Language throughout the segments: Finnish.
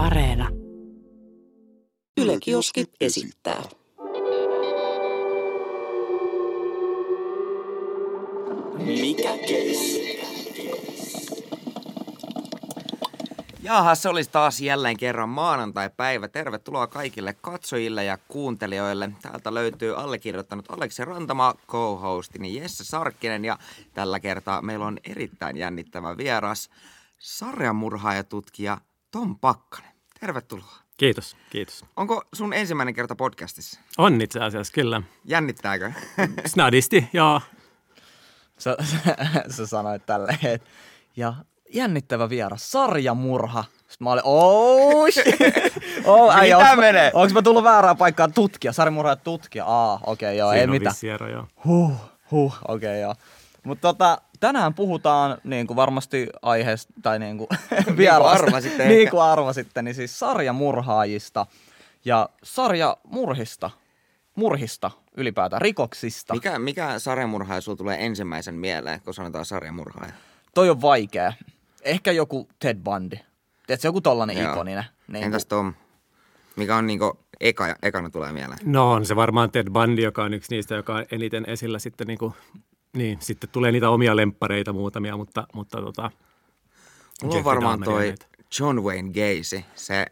Areena. Yle Kioski esittää. Mikä keissi? Jaha, se olisi taas jälleen kerran maanantai-päivä. Tervetuloa kaikille katsojille ja kuuntelijoille. Täältä löytyy allekirjoittanut Aleksi Rantama, co-hostini Jesse Sarkkinen ja tällä kertaa meillä on erittäin jännittävä vieras, sarjamurhaajatutkija Tom Pakkanen. Tervetuloa. Kiitos, kiitos. Onko sun ensimmäinen kerta podcastissa? On itse asiassa, kyllä. Jännittääkö? Snadisti, joo. Sä, sä sanoit tälleen, että ja jännittävä vieras, sarjamurha. Sitten mä olin, oh. Oh, äijä, Mitä onks, menee? Onks mä tullut väärään paikkaan tutkija, sarjamurha ja tutkija? Aa, okei, okay, joo, Siinä ei on mitään. vissi ero, joo. Huh, huh, okei, okay, joo. Mutta tota, tänään puhutaan niin kuin varmasti aiheesta, tai niin kuin vieraasta. arvasitte niin ehkä. kuin arvasitte, niin siis sarjamurhaajista ja sarjamurhista, murhista ylipäätään, rikoksista. Mikä, mikä sarjamurhaaja sulla tulee ensimmäisen mieleen, kun sanotaan sarjamurhaaja? Toi on vaikea. Ehkä joku Ted Bundy. Tiedätkö, joku tollanen Joo. ikoninen. Niin Entäs Tom? Mikä on niinku eka, ekana tulee mieleen? No on se varmaan Ted Bundy, joka on yksi niistä, joka on eniten esillä sitten niin kuin, niin, sitten tulee niitä omia lemppareita muutamia, mutta, mutta tota, Mulla on varmaan toi näitä. John Wayne Gacy, se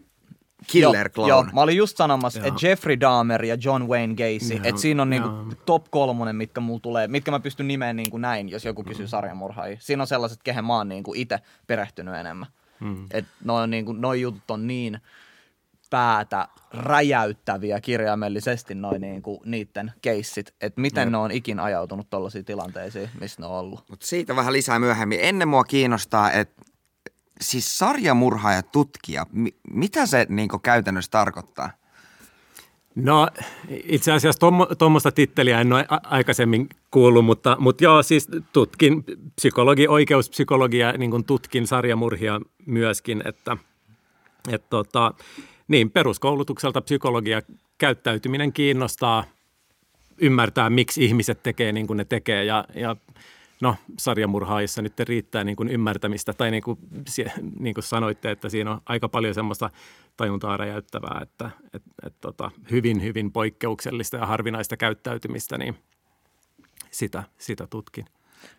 killer clown. Joo, mä olin just sanomassa, että Jeffrey Dahmer ja John Wayne Gacy, Joo, että siinä on niinku top kolmonen, mitkä mulla tulee, mitkä mä pystyn nimeen niin kuin näin, jos joku kysyy sarjamurhaajia. Siinä on sellaiset, kehen mä oon niinku itse perehtynyt enemmän. Mm. Et noi, niinku, noi jutut on niin päätä räjäyttäviä kirjaimellisesti noin niinku, niiden keissit, että miten Jep. ne on ikin ajautunut tollaisiin tilanteisiin, missä ne on ollut. Mutta siitä vähän lisää myöhemmin. Ennen mua kiinnostaa, että siis sarjamurhaaja tutkija, mi- mitä se niinku käytännössä tarkoittaa? No itse asiassa tuommoista titteliä en ole aikaisemmin kuullut, mutta, mutta joo, siis tutkin psykologi, oikeuspsykologia, niin kuin tutkin sarjamurhia myöskin, että, että tota, niin, peruskoulutukselta psykologia käyttäytyminen kiinnostaa ymmärtää, miksi ihmiset tekee niin kuin ne tekee ja, ja no sarjamurhaajissa nyt riittää niin kuin ymmärtämistä tai niin kuin, niin kuin sanoitte, että siinä on aika paljon semmoista tajuntaa räjäyttävää, että et, et, tota, hyvin, hyvin poikkeuksellista ja harvinaista käyttäytymistä, niin sitä, sitä tutkin.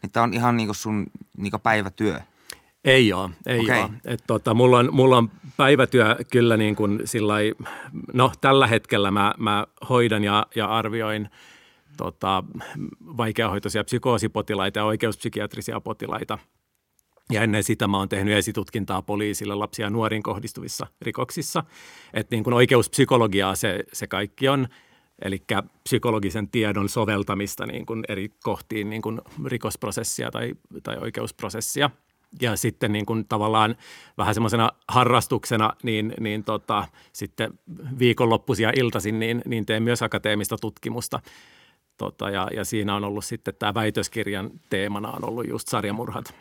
Niin tää on ihan niinku sun niinku päivätyö. Ei ole, ei Okei. ole. Et tota, mulla, on, mulla on päivätyö kyllä niin kuin sillai, no tällä hetkellä mä, mä hoidan ja, ja arvioin tota, vaikeahoitoisia psykoosipotilaita ja oikeuspsykiatrisia potilaita. Ja ennen sitä mä oon tehnyt esitutkintaa poliisille lapsia ja nuoriin kohdistuvissa rikoksissa. Että niin kuin oikeuspsykologiaa se, se kaikki on, eli psykologisen tiedon soveltamista niin kuin eri kohtiin niin kuin rikosprosessia tai, tai oikeusprosessia. Ja sitten niin kuin tavallaan vähän semmoisena harrastuksena, niin, niin tota, sitten viikonloppuisia iltaisin niin, niin teen myös akateemista tutkimusta. Tota, ja, ja siinä on ollut sitten tämä väitöskirjan teemana on ollut just sarjamurhat.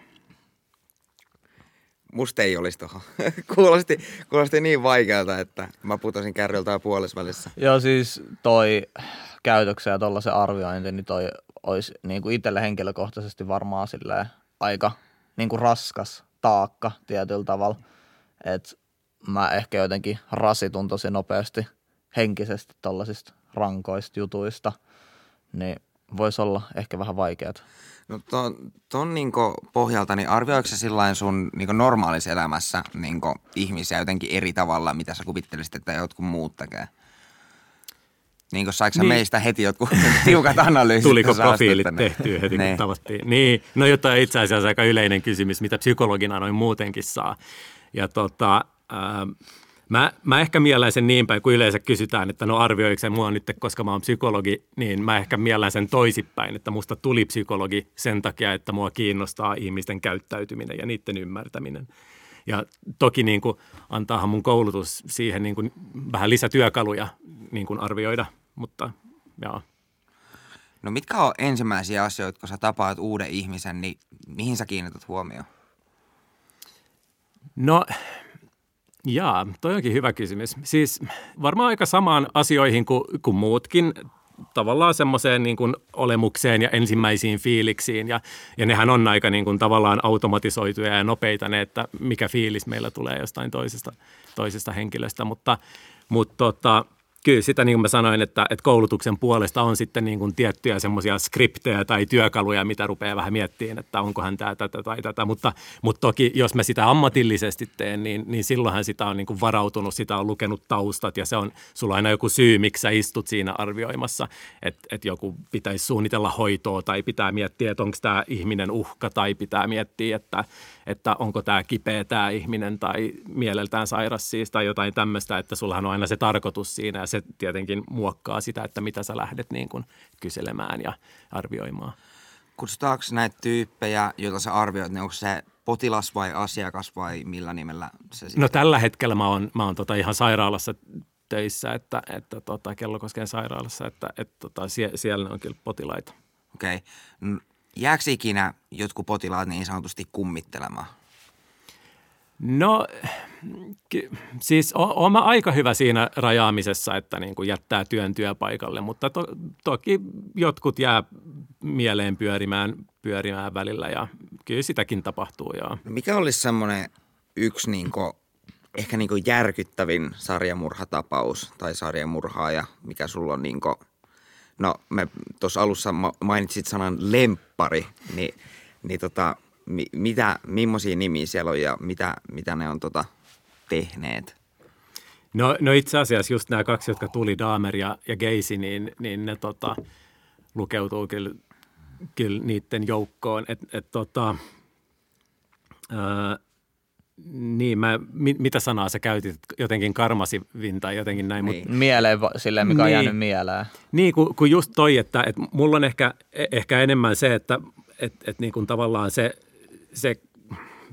Musta ei olisi tohon. kuulosti, kuulosti niin vaikealta, että mä putosin kärryltä jo puolisvälissä. Joo, siis toi käytöksen ja tollasen arviointi, niin toi olisi niin kuin itselle henkilökohtaisesti varmaan silleen aika niin kuin raskas taakka tietyllä tavalla. että mä ehkä jotenkin rasitun tosi nopeasti henkisesti tollasista rankoista jutuista, niin voisi olla ehkä vähän vaikeaa. No ton, ton niinku pohjalta, niin arvioiko sä sun niinku normaalissa elämässä niinku ihmisiä jotenkin eri tavalla, mitä sä kuvittelisit, että jotkut muut tekee? Niin kuin saiko Niin. meistä heti jotkut tiukat analyysit? Tuliko astut profiilit tänne? tehtyä heti, kun Niin. tavattiin? Niin, no jotain itse asiassa aika yleinen kysymys, mitä psykologina noin muutenkin saa. Ja tota, ää, mä, mä ehkä miellän sen niin päin, kun yleensä kysytään, että no arvioiko se mua nyt, koska mä oon psykologi, niin mä ehkä miellän sen toisinpäin, että musta tuli psykologi sen takia, että mua kiinnostaa ihmisten käyttäytyminen ja niiden ymmärtäminen. Ja toki niin kuin, antaahan mun koulutus siihen niin kuin, vähän lisätyökaluja niin kuin arvioida, mutta joo. No mitkä on ensimmäisiä asioita, kun sä tapaat uuden ihmisen, niin mihin sä kiinnität huomioon? No, jaa, toi onkin hyvä kysymys. Siis varmaan aika samaan asioihin kuin, kuin muutkin. Tavallaan semmoiseen niin kuin olemukseen ja ensimmäisiin fiiliksiin. Ja, ja nehän on aika niin kuin tavallaan automatisoituja ja nopeita ne, että mikä fiilis meillä tulee jostain toisesta, toisesta henkilöstä. Mutta, mutta tota, kyllä sitä niin kuin mä sanoin, että, että koulutuksen puolesta on sitten niin kuin tiettyjä semmoisia skriptejä tai työkaluja, mitä rupeaa vähän miettimään, että onkohan tämä tätä tai tätä. Mutta, mutta toki jos mä sitä ammatillisesti teen, niin, niin silloinhan sitä on niin kuin varautunut, sitä on lukenut taustat ja se on sulla aina joku syy, miksi sä istut siinä arvioimassa, että, että joku pitäisi suunnitella hoitoa tai pitää miettiä, että onko tämä ihminen uhka tai pitää miettiä, että, että onko tämä kipeä tämä ihminen tai mieleltään sairas siis tai jotain tämmöistä, että sullahan on aina se tarkoitus siinä se tietenkin muokkaa sitä, että mitä sä lähdet niin kuin kyselemään ja arvioimaan. Kutsutaanko näitä tyyppejä, joita sä arvioit, niin onko se potilas vai asiakas vai millä nimellä se sitten? No tällä hetkellä mä oon, mä oon tota ihan sairaalassa töissä, että, että tota, Kellokosken sairaalassa, että, että tota, sie, siellä on kyllä potilaita. Okei. Okay. Jääkö ikinä jotkut potilaat niin sanotusti kummittelemaan? No siis olen aika hyvä siinä rajaamisessa, että niin kuin jättää työn työpaikalle, mutta to- toki jotkut jää mieleen pyörimään, pyörimään välillä ja kyllä sitäkin tapahtuu. Joo. No mikä olisi semmoinen yksi niin kuin, ehkä niin kuin järkyttävin sarjamurhatapaus tai sarjamurhaaja, mikä sulla on niin kuin, no me tuossa alussa mainitsit sanan lemppari, niin, niin tota, mi, mitä, millaisia nimiä siellä on ja mitä, mitä ne on tota, tehneet? No, no itse asiassa just nämä kaksi, jotka tuli, Dahmer ja, ja Geisi, niin, niin ne tota, lukeutuu kyllä, kyllä niiden joukkoon. Et, et, tota, ää, niin, mä, mit, mitä sanaa sä käytit? Jotenkin karmasivin tai jotenkin näin. Niin. Mut, Mieleen silleen, mikä niin, on jäänyt mieleen. Niin, kun, kun just toi, että, että mulla on ehkä, ehkä enemmän se, että et, et niin kuin tavallaan se, se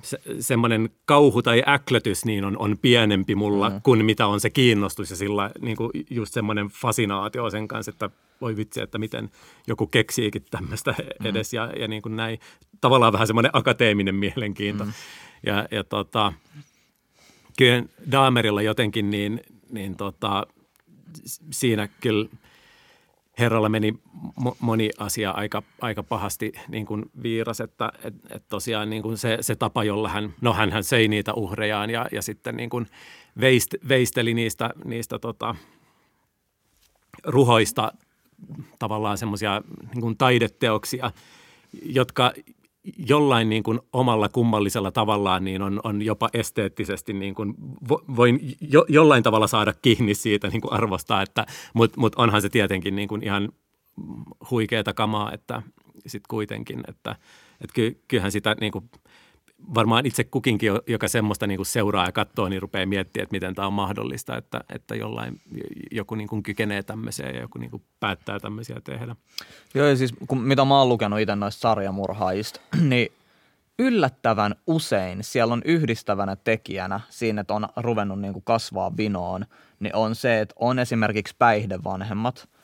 se, semmoinen kauhu tai äklötys niin on, on pienempi mulla mm. kuin mitä on se kiinnostus ja sillä niin kuin just semmoinen fasinaatio sen kanssa, että voi vitsi, että miten joku keksiikin tämmöistä mm. edes ja, ja niin kuin näin. Tavallaan vähän semmoinen akateeminen mielenkiinto. Mm. Ja, ja tota, kyllä Daamerilla jotenkin niin, niin tota, siinä kyllä – herralla meni mo- moni asia aika, aika pahasti niin kuin viiras, että et, et tosiaan niin kuin se, se tapa, jolla hän, no hän, söi niitä uhrejaan ja, ja sitten niin kuin veist, veisteli niistä, niistä tota, ruhoista tavallaan semmoisia niin taideteoksia, jotka jollain niin kuin omalla kummallisella tavallaan niin on, on jopa esteettisesti niin kuin voin jo, jollain tavalla saada kiinni siitä niin kuin arvostaa, että, mutta mut onhan se tietenkin niin kuin ihan huikeeta kamaa, että sitten kuitenkin, että, että ky, kyllähän sitä niin kuin varmaan itse kukinkin, joka semmoista niin kuin seuraa ja katsoo, niin rupeaa miettimään, että miten tämä on mahdollista, että, että jollain joku niin kuin kykenee tämmöiseen ja joku niin kuin päättää tämmöisiä tehdä. Joo, ja siis kun, mitä mä oon lukenut itse noista sarjamurhaajista, niin yllättävän usein siellä on yhdistävänä tekijänä siinä, että on ruvennut niin kuin kasvaa vinoon, niin on se, että on esimerkiksi päihdevanhemmat –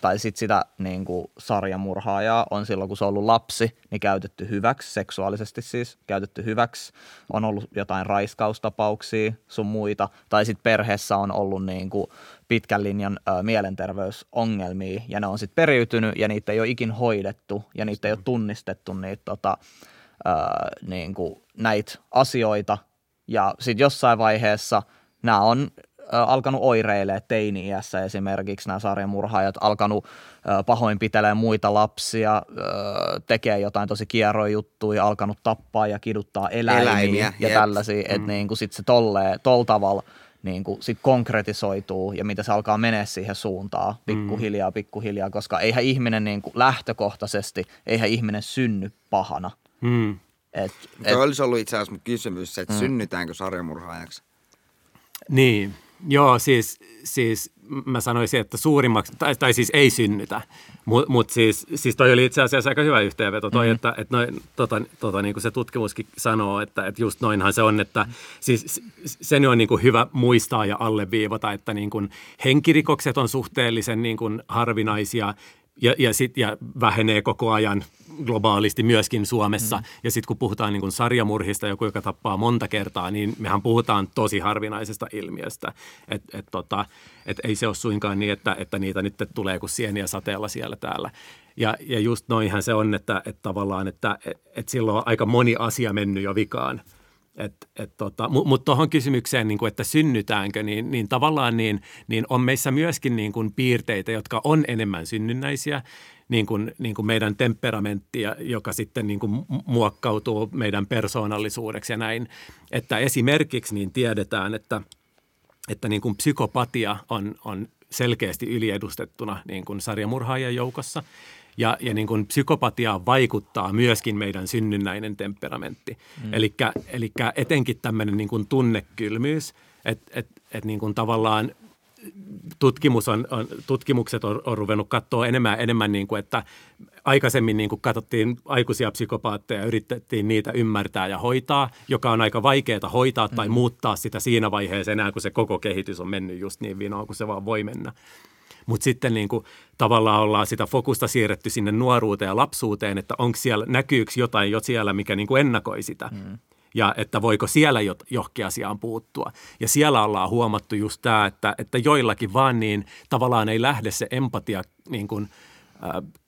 Tai sitten sitä niin kuin sarjamurhaajaa on silloin, kun se on ollut lapsi, niin käytetty hyväksi, seksuaalisesti siis käytetty hyväksi. On ollut jotain raiskaustapauksia sun muita, tai sitten perheessä on ollut niin kuin pitkän linjan ö, mielenterveysongelmia, ja ne on sitten periytynyt, ja niitä ei ole ikin hoidettu, ja niitä ei ole tunnistettu niitä tota, ö, niin kuin näitä asioita, ja sitten jossain vaiheessa nämä on alkanut oireilee teini-iässä esimerkiksi nämä sarjamurhaajat, alkanut pahoinpitelee muita lapsia, tekee jotain tosi kierroja juttuja, alkanut tappaa ja kiduttaa eläimiä, eläimiä ja jep. tällaisia, että mm. niin sitten se tolleen, tol tavalla niin kuin sit konkretisoituu ja mitä se alkaa menee siihen suuntaan pikkuhiljaa, pikkuhiljaa, koska eihän ihminen niin kuin lähtökohtaisesti, eihän ihminen synny pahana. Mm. Et, et, Tuo olisi ollut itse asiassa mun kysymys, että mm. synnytäänkö sarjamurhaajaksi? Niin, Joo, siis, siis mä sanoisin, että suurimmaksi, tai, tai siis ei synnytä, mutta mut siis, siis toi oli itse asiassa aika hyvä yhteenveto. Toi, mm-hmm. että, että noin, tota, tota, niin kuin se tutkimuskin sanoo, että, että just noinhan se on, että siis sen on niin kuin hyvä muistaa ja alleviivata, että niin kuin henkirikokset on suhteellisen niin kuin harvinaisia, ja, ja, sit, ja vähenee koko ajan globaalisti myöskin Suomessa. Mm. Ja sitten kun puhutaan niin kun sarjamurhista, joku joka tappaa monta kertaa, niin mehän puhutaan tosi harvinaisesta ilmiöstä. Että et, tota, et ei se ole suinkaan niin, että, että niitä nyt tulee kuin sieniä sateella siellä täällä. Ja, ja just noinhan se on, että, että tavallaan, että et, et silloin on aika moni asia mennyt jo vikaan – tota, Mutta tuohon kysymykseen, niin kuin, että synnytäänkö, niin, niin tavallaan niin, niin on meissä myöskin niin kuin piirteitä, jotka on enemmän synnynnäisiä, niin kuin, niin kuin meidän temperamenttia, joka sitten niin kuin muokkautuu meidän persoonallisuudeksi ja näin. Että esimerkiksi niin tiedetään, että, että niin kuin psykopatia on, on selkeästi yliedustettuna niin kuin sarjamurhaajien joukossa – ja, ja niin kuin psykopatiaan vaikuttaa myöskin meidän synnynnäinen temperamentti. Mm. Eli etenkin tämmöinen niin kuin tunnekylmyys, että et, et niin kuin tavallaan tutkimus on, on, tutkimukset on, on ruvennut katsoa enemmän enemmän, niin kuin, että aikaisemmin niin kuin katsottiin aikuisia psykopaatteja ja yritettiin niitä ymmärtää ja hoitaa, joka on aika vaikeaa hoitaa tai mm. muuttaa sitä siinä vaiheessa enää, kun se koko kehitys on mennyt just niin vinoon, kun se vaan voi mennä. Mutta sitten niin kuin, tavallaan ollaan sitä fokusta siirretty sinne nuoruuteen ja lapsuuteen, että onko siellä, näkyykö jotain jo siellä, mikä niin kuin ennakoi sitä. Mm. Ja että voiko siellä jo, johonkin asiaan puuttua. Ja siellä ollaan huomattu just tämä, että, että joillakin vaan niin tavallaan ei lähde se empatia niin kuin –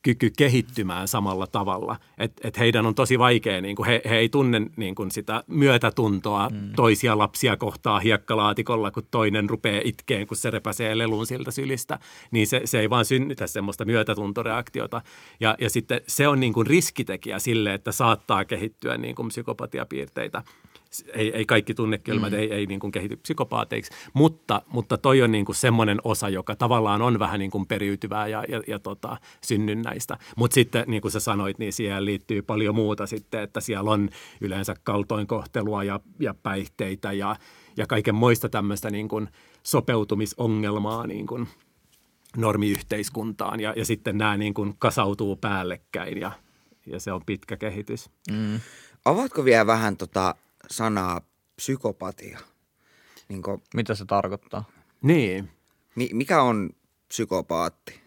kyky kehittymään samalla tavalla. Et, et heidän on tosi vaikea, niin kuin he, he ei tunne niin kuin sitä myötätuntoa mm. toisia lapsia kohtaa hiekkalaatikolla, kun toinen rupeaa itkeen, kun se repäsee lelun siltä sylistä. Niin se, se ei vaan synnytä semmoista myötätuntoreaktiota. Ja, ja sitten se on niin kuin riskitekijä sille, että saattaa kehittyä niin kuin psykopatiapiirteitä ei, ei kaikki tunnekylmät mm. ei, ei niin kuin kehity psykopaateiksi, mutta, mutta toi on niin kuin semmoinen osa, joka tavallaan on vähän niin kuin periytyvää ja, ja, ja tota, synnynnäistä. Mutta sitten niin kuin sä sanoit, niin siihen liittyy paljon muuta sitten, että siellä on yleensä kaltoinkohtelua ja, ja päihteitä ja, ja kaiken muista tämmöistä niin kuin sopeutumisongelmaa niin kuin normiyhteiskuntaan ja, ja sitten nämä niin kuin kasautuu päällekkäin ja, ja se on pitkä kehitys. Mm. Avaatko vielä vähän tota sanaa psykopatia. Niin kuin, Mitä se tarkoittaa? Niin. Mi- mikä on psykopaatti?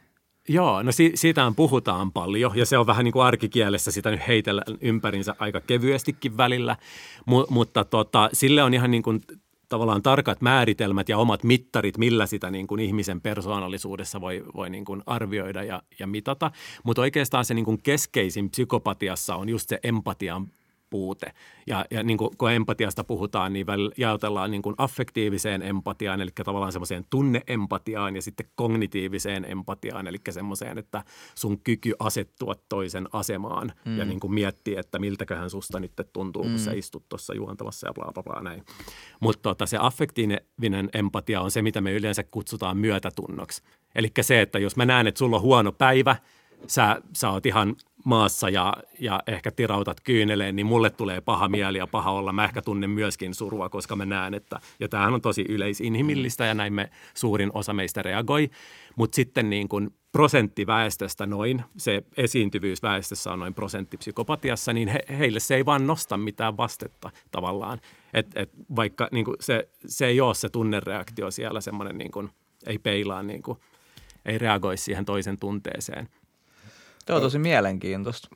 Joo, no si- siitähän puhutaan paljon ja se on vähän niin kuin arkikielessä sitä nyt heitellä ympärinsä aika kevyestikin välillä, M- mutta tota, sille on ihan niin kuin tavallaan tarkat määritelmät ja omat mittarit, millä sitä niin kuin ihmisen persoonallisuudessa voi, voi niin kuin arvioida ja, ja mitata. Mutta oikeastaan se niin kuin keskeisin psykopatiassa on just se empatian puute. Ja, ja niin kuin, kun empatiasta puhutaan, niin jaotellaan niin kuin affektiiviseen empatiaan, eli tavallaan semmoiseen tunneempatiaan ja sitten kognitiiviseen empatiaan, eli semmoiseen, että sun kyky asettua toisen asemaan mm. ja niin kuin miettiä, että miltäköhän susta nyt tuntuu, kun mm. sä istut tuossa juontamassa ja bla bla bla näin. Mutta tota, se affektiivinen empatia on se, mitä me yleensä kutsutaan myötätunnoksi. Eli se, että jos mä näen, että sulla on huono päivä, sä, sä oot ihan maassa ja, ja ehkä tirautat kyyneleen, niin mulle tulee paha mieli ja paha olla. Mä ehkä tunnen myöskin surua, koska mä näen, että, ja tämähän on tosi yleisinhimillistä ja näin me suurin osa meistä reagoi. Mutta sitten niin kuin prosentti väestöstä noin, se esiintyvyys väestössä on noin prosentti psykopatiassa, niin he, heille se ei vaan nosta mitään vastetta tavallaan. Et, et vaikka niin kuin se, se ei ole se tunnereaktio siellä semmoinen, niin kuin, ei peilaa, niin kuin, ei reagoi siihen toisen tunteeseen – Tuo on tosi mielenkiintoista.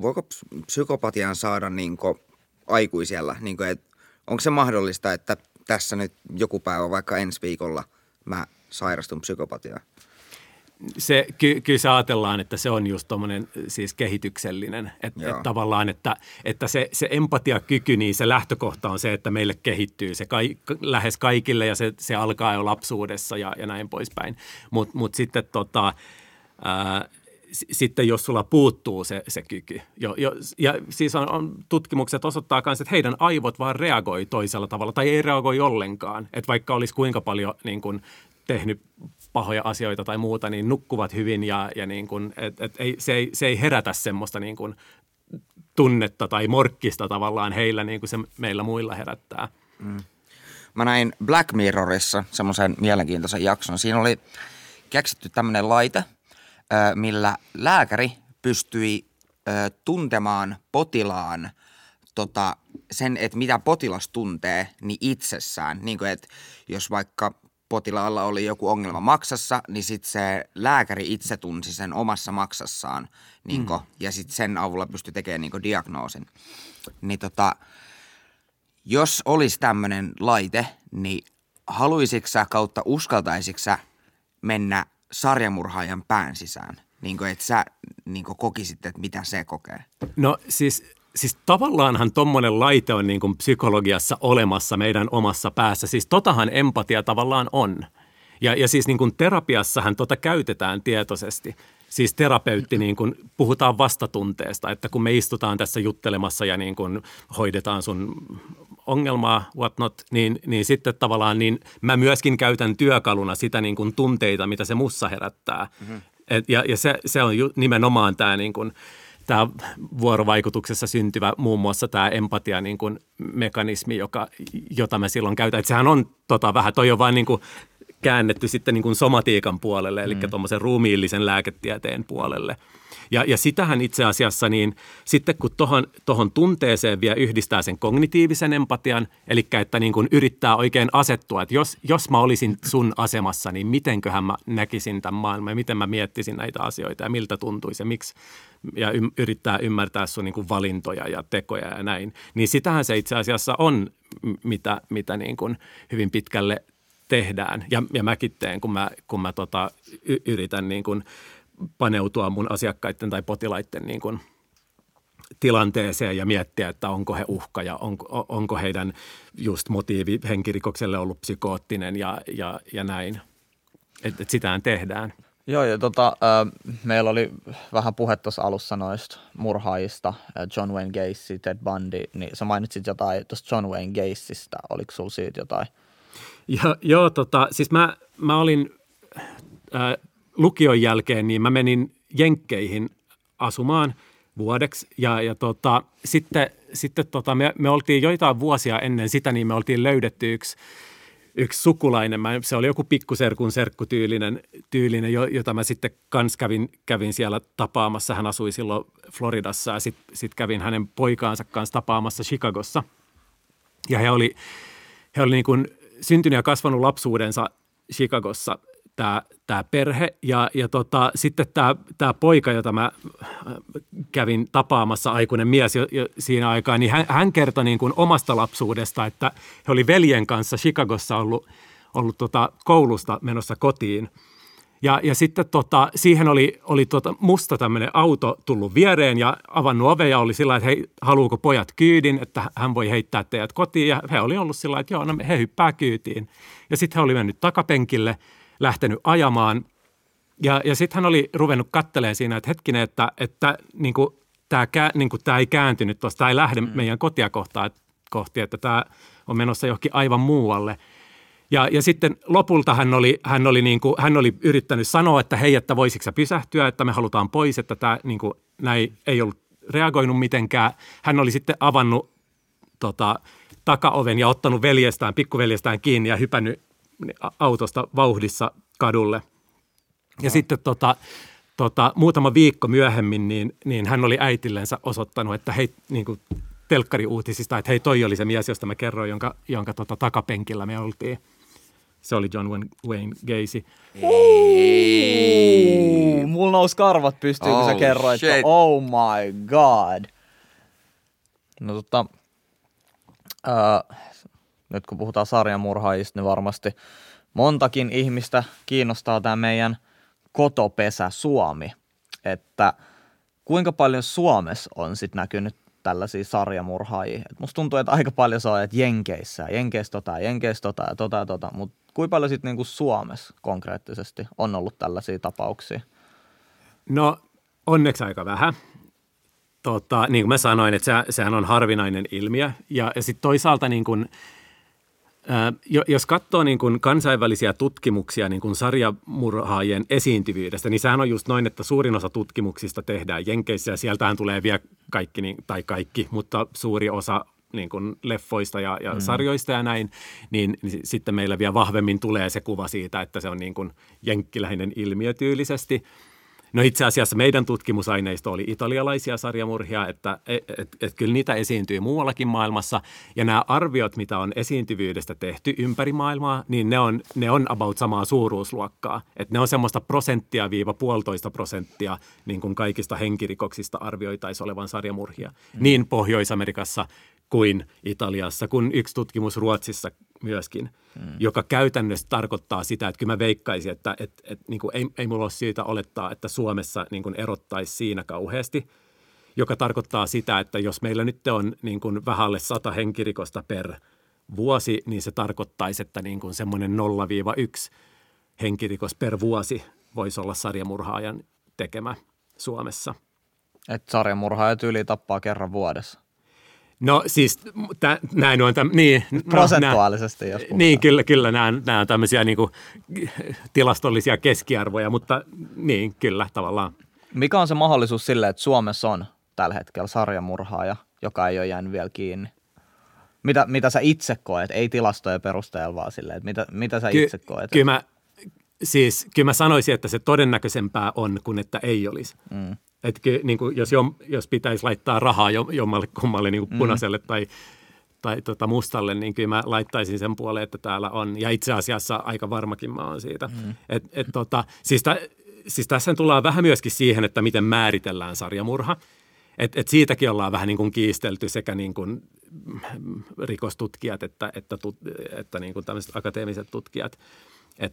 Voiko psykopatian saada niin aikuisella? Niin kuin, onko se mahdollista, että tässä nyt joku päivä, vaikka ensi viikolla, mä sairastun psykopatiaan? se, ky, kyllä se ajatellaan, että se on just tuommoinen siis kehityksellinen. Että et tavallaan, että, että se, se empatiakyky, niin se lähtökohta on se, että meille kehittyy se ka, lähes kaikille ja se, se alkaa jo lapsuudessa ja, ja näin poispäin. Mutta mut sitten tota, ää, sitten jos sulla puuttuu se, se kyky. Jo, jo, ja siis on, on, tutkimukset osoittaa myös, että heidän aivot vaan reagoi toisella tavalla tai ei reagoi ollenkaan. Että vaikka olisi kuinka paljon niin kuin, tehnyt pahoja asioita tai muuta, niin nukkuvat hyvin ja, ja niin kuin, et, et ei, se, ei, se ei herätä semmoista niin kuin, tunnetta tai morkkista tavallaan heillä niin kuin se meillä muilla herättää. Mm. Mä näin Black Mirrorissa semmoisen mielenkiintoisen jakson. Siinä oli keksitty tämmöinen laite – millä lääkäri pystyi tuntemaan potilaan tota, sen, että mitä potilas tuntee, niin itsessään. Niin kuin, että jos vaikka potilaalla oli joku ongelma maksassa, niin sitten se lääkäri itse tunsi sen omassa maksassaan niin mm. ja sitten sen avulla pystyi tekemään niin diagnoosin. Niin tota, jos olisi tämmöinen laite, niin haluaisitko sä kautta uskaltaisitko mennä sarjamurhaajan pään sisään? Niin kuin, että sä niin kuin kokisit, että mitä se kokee? No siis, siis tavallaanhan tuommoinen laite on niin kuin psykologiassa olemassa meidän omassa päässä. Siis totahan empatia tavallaan on. Ja, ja siis niin kuin terapiassahan tota käytetään tietoisesti. Siis terapeutti, niin kuin puhutaan vastatunteesta, että kun me istutaan tässä juttelemassa ja niin kuin hoidetaan sun ongelmaa, whatnot, niin, niin sitten tavallaan niin mä myöskin käytän työkaluna sitä niin kuin tunteita, mitä se mussa herättää. Mm-hmm. Et, ja ja se, se on ju, nimenomaan tämä niin kuin, tämä vuorovaikutuksessa syntyvä muun muassa tämä empatia niin kuin mekanismi, joka, jota me silloin käytän. Että sehän on tota, vähän, toi on vain niin kuin käännetty sitten niin kuin somatiikan puolelle, eli mm. tuommoisen ruumiillisen lääketieteen puolelle – ja, ja sitähän itse asiassa niin sitten kun tuohon tohon tunteeseen vielä yhdistää sen kognitiivisen empatian, eli että niin kuin yrittää oikein asettua, että jos, jos mä olisin sun asemassa, niin mitenköhän mä näkisin tämän maailman ja miten mä miettisin näitä asioita ja miltä tuntuisi ja miksi ja y- yrittää ymmärtää sun niin kuin valintoja ja tekoja ja näin. Niin sitähän se itse asiassa on, mitä, mitä niin kuin hyvin pitkälle tehdään. Ja, ja mäkin teen, kun mä, kun mä tota, y- yritän niin kuin – paneutua mun asiakkaiden tai potilaiden niin kuin tilanteeseen ja miettiä, että onko he uhka ja onko, onko heidän just motiivi henkirikokselle ollut psykoottinen ja, ja, ja näin. Että et sitähän tehdään. Joo, ja tota, äh, meillä oli vähän puhe tuossa alussa noista murhaajista, John Wayne Gacy, Ted Bundy, niin sä mainitsit jotain tuosta John Wayne Gacystä, oliko sulla siitä jotain? Ja, joo, tota, siis mä, mä olin äh, lukion jälkeen niin mä menin Jenkkeihin asumaan vuodeksi ja, ja tota, sitten, sitten tota, me, me oltiin joitain vuosia ennen sitä, niin me oltiin löydetty yksi, yksi sukulainen. Mä, se oli joku pikkuserkun serkkutyylinen, tyylinen, jota mä sitten kans kävin, kävin siellä tapaamassa. Hän asui silloin Floridassa ja sitten sit kävin hänen poikaansa kanssa tapaamassa Chicagossa. Ja he oli, he oli niin kuin syntynyt ja kasvanut lapsuudensa Chicagossa tämä, tämä perhe ja, ja tota, sitten tämä, tämä poika, jota mä äh, kävin tapaamassa, aikuinen mies jo, jo siinä aikaa, niin hän, hän kertoi niin kuin omasta lapsuudesta, että he oli veljen kanssa Chicagossa ollut, ollut tota koulusta menossa kotiin. Ja, ja sitten tota, siihen oli, oli tota musta tämmöinen auto tullut viereen ja avannut ove ja oli sillä että hei, haluuko pojat kyydin, että hän voi heittää teidät kotiin. Ja he oli ollut sillä että joo, no he hyppää kyytiin. Ja sitten he oli mennyt takapenkille – lähtenyt ajamaan. Ja, ja sitten hän oli ruvennut kattelee siinä, että hetkinen, että, että niin kuin, tämä, niin kuin, tämä ei kääntynyt tuosta, tämä ei lähde mm. meidän kotia kohtaan, kohti, että tämä on menossa johonkin aivan muualle. Ja, ja sitten lopulta hän oli, hän, oli niin kuin, hän oli yrittänyt sanoa, että hei, että voisitko sä pysähtyä, että me halutaan pois, että tämä niin kuin, näin ei ollut reagoinut mitenkään. Hän oli sitten avannut tota, takaoven ja ottanut veljestään, pikkuveljestään kiinni ja hypännyt autosta vauhdissa kadulle. Ja no. sitten tota, tota, muutama viikko myöhemmin, niin, niin hän oli äitillensä osoittanut, että hei, niin kuin telkkariuutisista, että hei, toi oli se mies, josta mä kerroin, jonka, jonka tota, takapenkillä me oltiin. Se oli John Wayne Gacy. Ei. Mulla nousi karvat pystyyn, oh, kun sä oh, kerroit, että oh my god. No tota, uh, nyt kun puhutaan sarjamurhaajista, niin varmasti montakin ihmistä kiinnostaa tämä meidän kotopesä Suomi. Että kuinka paljon Suomessa on sitten näkynyt tällaisia sarjamurhaajia. Et musta tuntuu, että aika paljon se on, että Jenkeissä, Jenkeissä tota, Jenkeissä tota ja tota ja tota, mutta kuinka paljon sitten niinku Suomessa konkreettisesti on ollut tällaisia tapauksia? No onneksi aika vähän. Tota, niin kuin mä sanoin, että se, sehän on harvinainen ilmiö. Ja, ja sitten toisaalta niin kuin – jos katsoo niin kuin kansainvälisiä tutkimuksia niin kuin sarjamurhaajien esiintyvyydestä, niin sehän on just noin, että suurin osa tutkimuksista tehdään Jenkeissä ja sieltähän tulee vielä kaikki, niin, tai kaikki, mutta suuri osa niin kuin leffoista ja, ja mm. sarjoista ja näin, niin, niin sitten meillä vielä vahvemmin tulee se kuva siitä, että se on niin kuin jenkkiläinen ilmiö tyylisesti. No itse asiassa meidän tutkimusaineisto oli italialaisia sarjamurhia, että et, et, et kyllä niitä esiintyy muuallakin maailmassa. Ja nämä arviot, mitä on esiintyvyydestä tehty ympäri maailmaa, niin ne on, ne on about samaa suuruusluokkaa. Että ne on semmoista prosenttia viiva puolitoista prosenttia niin kuin kaikista henkirikoksista arvioitaisiin olevan sarjamurhia. Mm. Niin Pohjois-Amerikassa kuin Italiassa, kuin yksi tutkimus Ruotsissa myöskin, mm. joka käytännössä tarkoittaa sitä, että kyllä mä veikkaisin, että et, et, niin kuin ei, ei mulla ole syytä olettaa, että Suomessa niin kuin erottaisi siinä kauheasti, joka tarkoittaa sitä, että jos meillä nyt on niin kuin vähälle sata henkirikosta per vuosi, niin se tarkoittaisi, että niin kuin semmoinen 0-1 henkirikos per vuosi voisi olla sarjamurhaajan tekemä Suomessa. Että sarjamurhaajat yli tappaa kerran vuodessa. No siis tä, näin on, täm, niin. Prosentuaalisesti, no, jos puhutaan. Niin, kyllä, kyllä nämä, nämä on tämmöisiä niin kuin, tilastollisia keskiarvoja, mutta niin, kyllä tavallaan. Mikä on se mahdollisuus sille, että Suomessa on tällä hetkellä sarjamurhaaja, joka ei ole jäänyt vielä kiinni? Mitä, mitä sä itse koet, ei tilastojen perusteella vaan silleen, että mitä, mitä sä Ky- itse koet? Kyllä mä, siis, kyllä mä sanoisin, että se todennäköisempää on kuin että ei olisi. Mm. Että niin kuin, jos, jom, jos pitäisi laittaa rahaa jommalle kummalle niin kuin mm. punaiselle tai, tai tota mustalle, niin kyllä mä laittaisin sen puoleen, että täällä on. Ja itse asiassa aika varmakin mä oon siitä. Mm. Et, et, tota, siis, ta, siis tässä tullaan vähän myöskin siihen, että miten määritellään sarjamurha. Et, et siitäkin ollaan vähän niin kuin kiistelty sekä niin kuin rikostutkijat että, että, että, että niin kuin tämmöiset akateemiset tutkijat.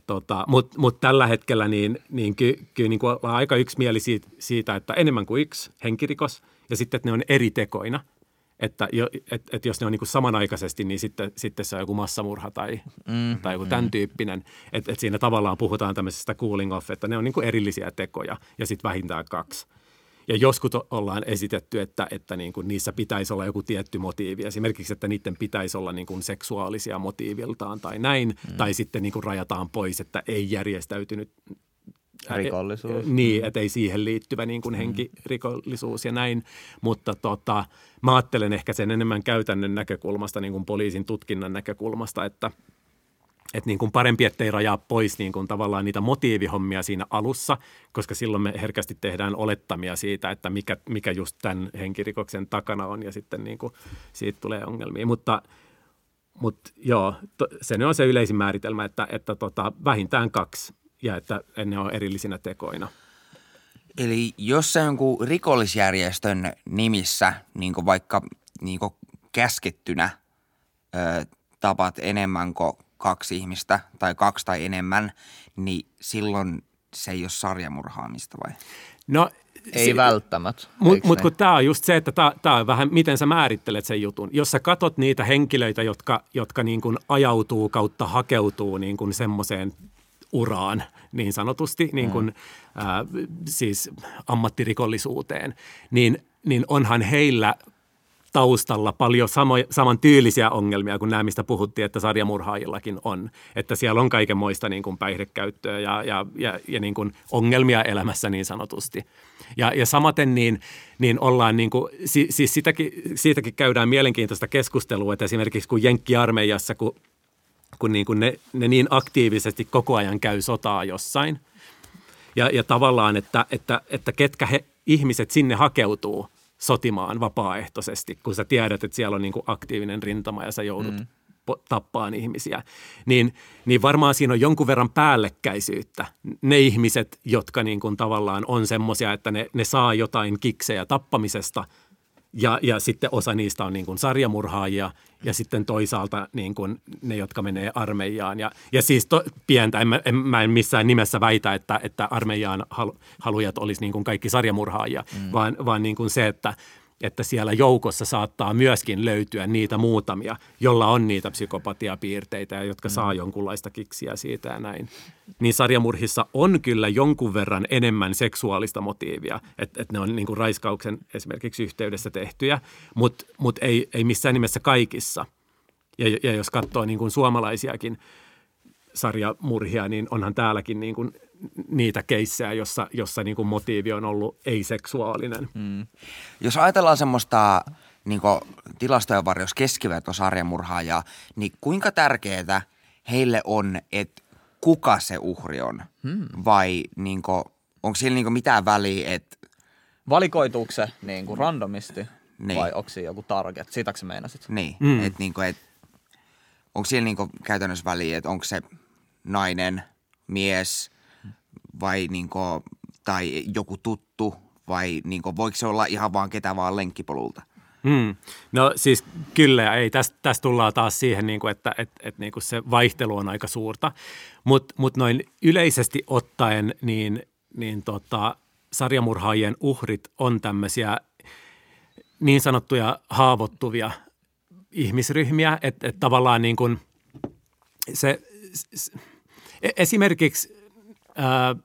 Tota, Mutta mut tällä hetkellä niin, niin kyllä ky, niin ollaan aika yksimieli siitä, siitä, että enemmän kuin yksi henkirikos ja sitten, että ne on eri tekoina. Että jo, et, et jos ne on niin samanaikaisesti, niin sitten, sitten se on joku massamurha tai, mm, tai joku tämän tyyppinen. Että et siinä tavallaan puhutaan tämmöisestä cooling off, että ne on niin erillisiä tekoja ja sitten vähintään kaksi. Ja joskus ollaan esitetty, että, että niin kuin niissä pitäisi olla joku tietty motiivi. Esimerkiksi, että niiden pitäisi olla niin kuin seksuaalisia motiiviltaan tai näin. Mm. Tai sitten niin kuin rajataan pois, että ei järjestäytynyt rikollisuus. Niin, mm. että ei siihen liittyvä niin kuin mm. henkirikollisuus ja näin. Mutta tota, mä ajattelen ehkä sen enemmän käytännön näkökulmasta, niin kuin poliisin tutkinnan näkökulmasta, että – että niin kuin parempi, ettei rajaa pois niin kuin tavallaan niitä motiivihommia siinä alussa, koska silloin me herkästi tehdään olettamia siitä, että mikä, mikä just tämän henkirikoksen takana on ja sitten niin kuin siitä tulee ongelmia. Mutta, mutta joo, to, se on se yleisin määritelmä, että, että tota, vähintään kaksi ja että ne on erillisinä tekoina. Eli jos se jonkun rikollisjärjestön nimissä, niin vaikka niin käskettynä, ö, tapat enemmän kuin kaksi ihmistä tai kaksi tai enemmän, niin silloin se ei ole sarjamurhaamista vai? No ei se, välttämättä. Mutta mut kun tämä on just se, että tämä on vähän, miten sä määrittelet sen jutun. Jos sä katot niitä henkilöitä, jotka, jotka niin kuin ajautuu kautta hakeutuu niin kuin semmoiseen uraan niin sanotusti, niin kuin, mm. äh, siis ammattirikollisuuteen, niin, niin onhan heillä taustalla paljon samo, saman tyylisiä ongelmia kuin nämä, mistä puhuttiin, että sarjamurhaajillakin on. Että siellä on kaikenmoista niin kuin päihdekäyttöä ja, ja, ja, ja niin kuin ongelmia elämässä niin sanotusti. Ja, ja samaten niin, niin ollaan, niin kuin, siis sitäkin, siitäkin käydään mielenkiintoista keskustelua, että esimerkiksi kun Jenkki-armeijassa, kun, kun, niin kuin ne, ne niin aktiivisesti koko ajan käy sotaa jossain, ja, ja tavallaan, että, että, että ketkä he, ihmiset sinne hakeutuu – sotimaan vapaaehtoisesti, kun sä tiedät, että siellä on niin kuin aktiivinen rintama ja sä joudut mm. tappaan ihmisiä, niin, niin varmaan siinä on jonkun verran päällekkäisyyttä. Ne ihmiset, jotka niin kuin tavallaan on semmoisia, että ne, ne saa jotain kiksejä tappamisesta – ja, ja sitten osa niistä on niin kuin sarjamurhaajia ja sitten toisaalta niin kuin ne, jotka menee armeijaan. Ja, ja siis to, pientä, en, en, mä en missään nimessä väitä, että, että armeijaan halu, halujat olisi niin kuin kaikki sarjamurhaajia, mm. vaan, vaan niin kuin se, että – että siellä joukossa saattaa myöskin löytyä niitä muutamia, jolla on niitä psykopatiapiirteitä ja jotka mm. saa jonkunlaista kiksiä siitä ja näin. Niin sarjamurhissa on kyllä jonkun verran enemmän seksuaalista motiivia, että et ne on niin kuin raiskauksen esimerkiksi yhteydessä tehtyjä, mutta mut ei, ei missään nimessä kaikissa. Ja, ja jos katsoo niin kuin suomalaisiakin sarjamurhia, niin onhan täälläkin niin kuin niitä keissejä, jossa, jossa niin kuin motiivi on ollut ei-seksuaalinen. Mm. Jos ajatellaan semmoista niin tilastojen varjos keskivertosarjamurhaajaa, niin kuinka tärkeää heille on, että kuka se uhri on? Hmm. Vai niin kuin, onko siellä niinku mitään väliä, että Valikoituuko se niin kuin randomisti Niin. vai onko siinä joku target? Sitäkö sä meinasit? niin, Mm. mm. että niinku, et, onko siellä niinku käytännössä väliä, että onko se nainen, mies vai niinku, tai joku tuttu vai niinku, voiko se olla ihan vaan ketä vaan lenkkipolulta? Mm. No siis kyllä ja ei. Tästä tästä tullaan taas siihen, niin kuin, että et, et, niin kuin se vaihtelu on aika suurta. Mutta mut noin yleisesti ottaen, niin, niin tota, sarjamurhaajien uhrit on tämmöisiä niin sanottuja haavoittuvia ihmisryhmiä, että et tavallaan niin kuin se, se esimerkiksi ää,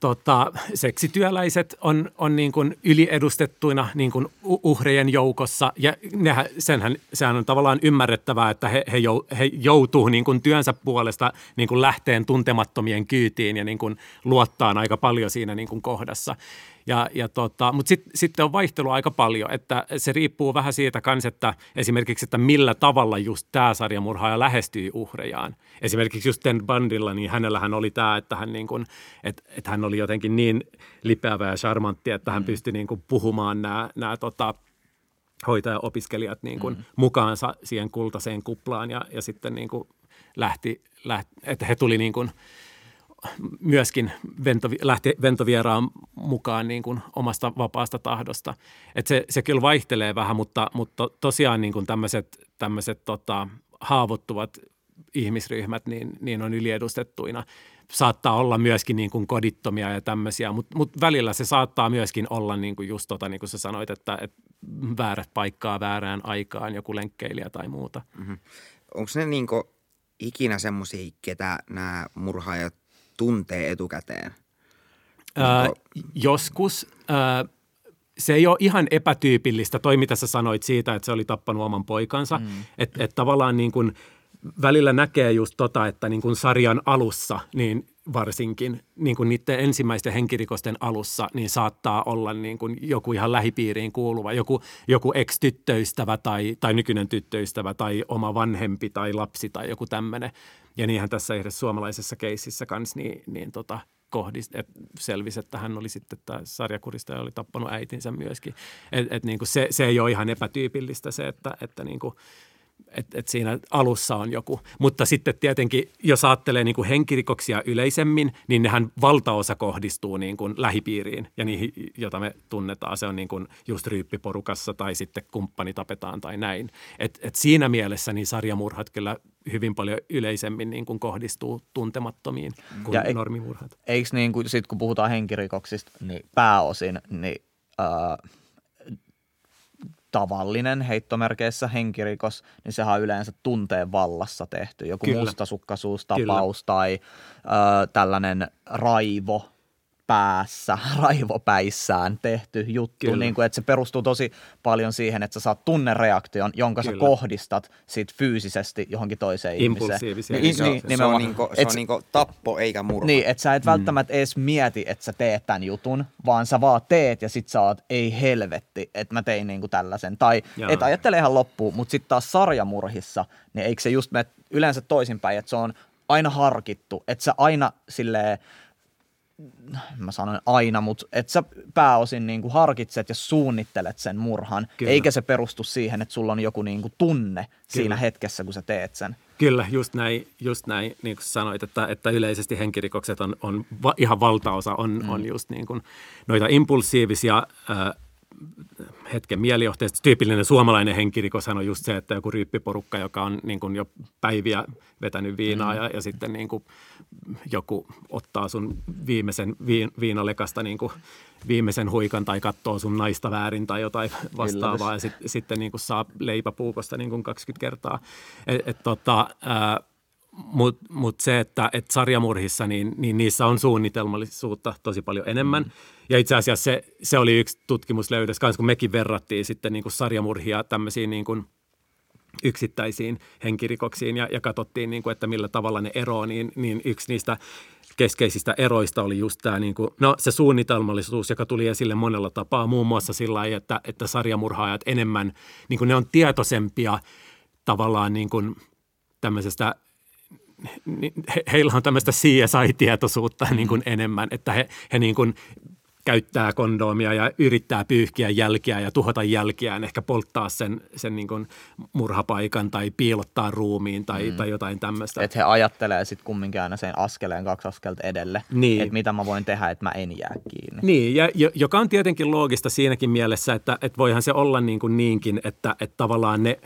tota, seksityöläiset on, on niin kuin yliedustettuina niin kuin uhrejen joukossa ja nehän, senhän, sehän on tavallaan ymmärrettävää, että he, he, jou, he joutuu niin kuin työnsä puolesta niin kuin lähteen tuntemattomien kyytiin ja niin kuin luottaa aika paljon siinä niin kuin kohdassa. Ja, ja tota, Mutta sitten sit on vaihtelua aika paljon, että se riippuu vähän siitä kans, että esimerkiksi, että millä tavalla just tämä sarjamurhaaja lähestyy uhrejaan. Esimerkiksi just Ted Bandilla, niin hänellähän oli tämä, että hän, niin kun, et, et hän oli jotenkin niin lipeävä ja charmantti, että hän pystyi niin kun puhumaan nämä, tota, hoitaja-opiskelijat niin kuin mm. mukaansa siihen kultaiseen kuplaan ja, ja sitten niin kuin lähti, lähti, että he tuli niin kuin myöskin ventovi, lähti ventovieraan mukaan niin kuin omasta vapaasta tahdosta. Et se, se kyllä vaihtelee vähän, mutta, mutta tosiaan niin kuin tämmöiset, tämmöiset tota, haavoittuvat ihmisryhmät niin, niin on yliedustettuina. Saattaa olla myöskin niin kuin kodittomia ja tämmöisiä, mutta mut välillä se saattaa myöskin olla niin kuin just tota, niin kuin sä sanoit, että, että väärät paikkaa väärään aikaan, joku lenkkeilijä tai muuta. Onko ne niinku ikinä semmoisia, ketä nämä murhaajat tuntee etukäteen? Ää, Onko- joskus ää, se ei ole ihan epätyypillistä, toi mitä sä sanoit siitä, että se oli tappanut oman poikansa. Mm. Että et tavallaan niin kuin välillä näkee just tota, että niin kuin sarjan alussa, niin varsinkin niin kuin niiden ensimmäisten henkirikosten alussa, niin saattaa olla niin kuin joku ihan lähipiiriin kuuluva, joku, joku ex-tyttöystävä tai, tai nykyinen tyttöystävä tai oma vanhempi tai lapsi tai joku tämmöinen. Ja niinhän tässä yhdessä suomalaisessa keississä kanssa niin, niin tota, kohdist, et selvisi, että hän oli sitten tämä sarjakuristaja oli tappanut äitinsä myöskin. Et, et niin kuin se, se ei ole ihan epätyypillistä se, että, että niin kuin, et, et siinä alussa on joku. Mutta sitten tietenkin, jos ajattelee niin kuin henkirikoksia yleisemmin, niin nehän valtaosa kohdistuu niin kuin lähipiiriin ja niihin, jota me tunnetaan. Se on niin kuin just ryyppiporukassa tai sitten kumppani tapetaan tai näin. Et, et siinä mielessä niin sarjamurhat kyllä hyvin paljon yleisemmin niin kuin kohdistuu tuntemattomiin kuin Ja normimurhat. Eikö niin kuin, sit kun puhutaan henkirikoksista, niin pääosin niin, ää, tavallinen heittomerkeissä henkirikos, niin sehän on yleensä tunteen vallassa tehty. Joku Kyllä. mustasukkaisuustapaus tai ää, tällainen raivo päässä, raivopäissään tehty juttu, Kyllä. niin kuin, että se perustuu tosi paljon siihen, että sä saat tunnereaktion, jonka sä Kyllä. kohdistat sit fyysisesti johonkin toiseen ihmiseen. Niin, se, on, niin, se, on nimenomaan. niinku, se Et on niinku tappo eikä murha. niin, että sä et välttämättä edes mieti, että sä teet tämän jutun, vaan sä vaan teet ja sit sä oot, ei helvetti, että mä tein niinku tällaisen. Tai Jaa. et ajattele ihan loppuun, mutta sitten taas sarjamurhissa, niin eikö se just mene yleensä toisinpäin, että se on aina harkittu, että sä aina silleen, mä sanoin aina, mutta että sä pääosin niinku harkitset ja suunnittelet sen murhan, Kyllä. eikä se perustu siihen, että sulla on joku niinku tunne siinä Kyllä. hetkessä, kun sä teet sen. Kyllä, just näin, just näin niin kuin sanoit, että, että yleisesti henkirikokset on, on va, ihan valtaosa on, mm. on just niin kuin noita impulsiivisia ää, hetken mielijohteista. Tyypillinen suomalainen henkirikoshan on just se, että joku ryyppiporukka, joka on niin kuin jo päiviä vetänyt viinaa ja, ja sitten niin kuin joku ottaa sun viimeisen viin, viinalekasta niin kuin viimeisen huikan tai katsoo sun naista väärin tai jotain vastaavaa ja sit, sitten niin kuin saa leipäpuukosta niin kuin 20 kertaa. Et, et, tota, ää, mutta mut se, että et sarjamurhissa, niin, niin niissä on suunnitelmallisuutta tosi paljon enemmän. Mm. Ja itse asiassa se, se oli yksi tutkimuslöydös, kans kun mekin verrattiin sitten niin kuin sarjamurhia tämmöisiin niin kuin yksittäisiin henkirikoksiin ja, ja katsottiin, niin kuin, että millä tavalla ne eroaa, niin, niin yksi niistä keskeisistä eroista oli just tämä niin kuin, no, se suunnitelmallisuus, joka tuli esille monella tapaa, muun muassa sillä lailla, että, että sarjamurhaajat enemmän, niin kuin ne on tietoisempia tavallaan niin kuin tämmöisestä niin he, heillä on tämmöistä CSI-tietoisuutta niin kuin enemmän, että he, he niin kuin käyttää kondoomia ja yrittää pyyhkiä jälkiä ja tuhota jälkiään, ehkä polttaa sen, sen niin kuin murhapaikan tai piilottaa ruumiin tai, mm. tai jotain tämmöistä. Että he ajattelee sitten kumminkin aina sen askeleen kaksi askelta edelle, Niin. että mitä mä voin tehdä, että mä en jää kiinni. Niin, ja, jo- joka on tietenkin loogista siinäkin mielessä, että, että voihan se olla niin kuin niinkin, että, että tavallaan ne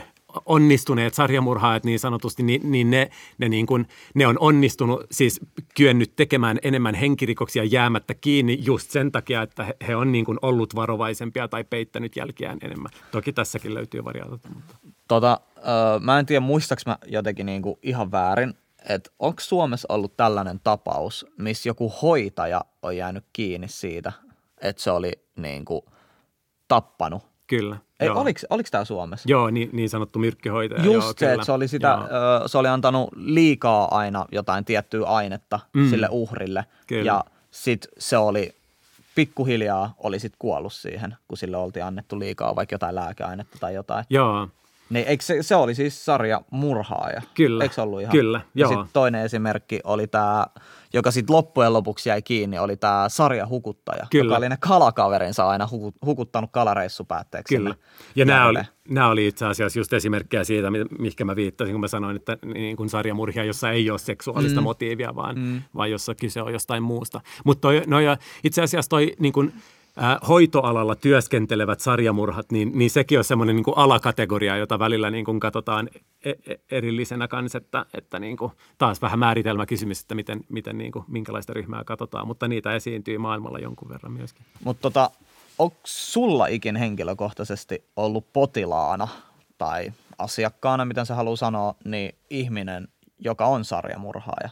onnistuneet sarjamurhaajat niin sanotusti, niin, niin, ne, ne, niin kuin, ne on onnistunut, siis kyennyt tekemään enemmän henkirikoksia jäämättä kiinni just sen takia, että he, on niin kuin ollut varovaisempia tai peittänyt jälkiään enemmän. Toki tässäkin löytyy variaatiota. Mutta. Tota, öö, mä en tiedä, muistaks mä jotenkin niinku ihan väärin, että onko Suomessa ollut tällainen tapaus, missä joku hoitaja on jäänyt kiinni siitä, että se oli niinku tappanut. Kyllä. Ei, joo. oliko, oliko tämä Suomessa? Joo, niin, niin sanottu myrkkyhoitaja. Just joo, se, kyllä. että se oli, sitä, ö, se oli antanut liikaa aina jotain tiettyä ainetta Mm. sille uhrille. Kyllä. Ja sit se oli pikkuhiljaa oli sit kuollut siihen, kun sille oltiin annettu liikaa vaikka jotain lääkeainetta tai jotain. Joo, Niin, eikö se, se oli siis sarja murhaaja? Kyllä, Eikö se ollut ihan? kyllä, ja joo. sitten toinen esimerkki oli tämä, joka sitten loppujen lopuksi jäi kiinni, oli tämä sarjahukuttaja, Kyllä. joka oli ne kalakaverinsa aina huku, hukuttanut kalareissu päätteeksi. Kyllä. Ja nämä oli, nämä oli itse asiassa just esimerkkejä siitä, mi- mihinkä mä viittasin, kun mä sanoin, että niin kuin sarjamurhia, jossa ei ole seksuaalista mm. motiivia, vaan, mm. vaan jossa kyse on jostain muusta. Mutta no itse asiassa toi niin kuin, hoitoalalla työskentelevät sarjamurhat, niin, niin sekin on semmoinen niin alakategoria, jota välillä niin kuin katsotaan e- e- erillisenä kanssa, että, että niin kuin, taas vähän määritelmäkysymys, että miten, miten niin kuin, minkälaista ryhmää katsotaan, mutta niitä esiintyy maailmalla jonkun verran myöskin. Mutta tota, onko sulla ikin henkilökohtaisesti ollut potilaana tai asiakkaana, miten se haluaa sanoa, niin ihminen, joka on sarjamurhaaja?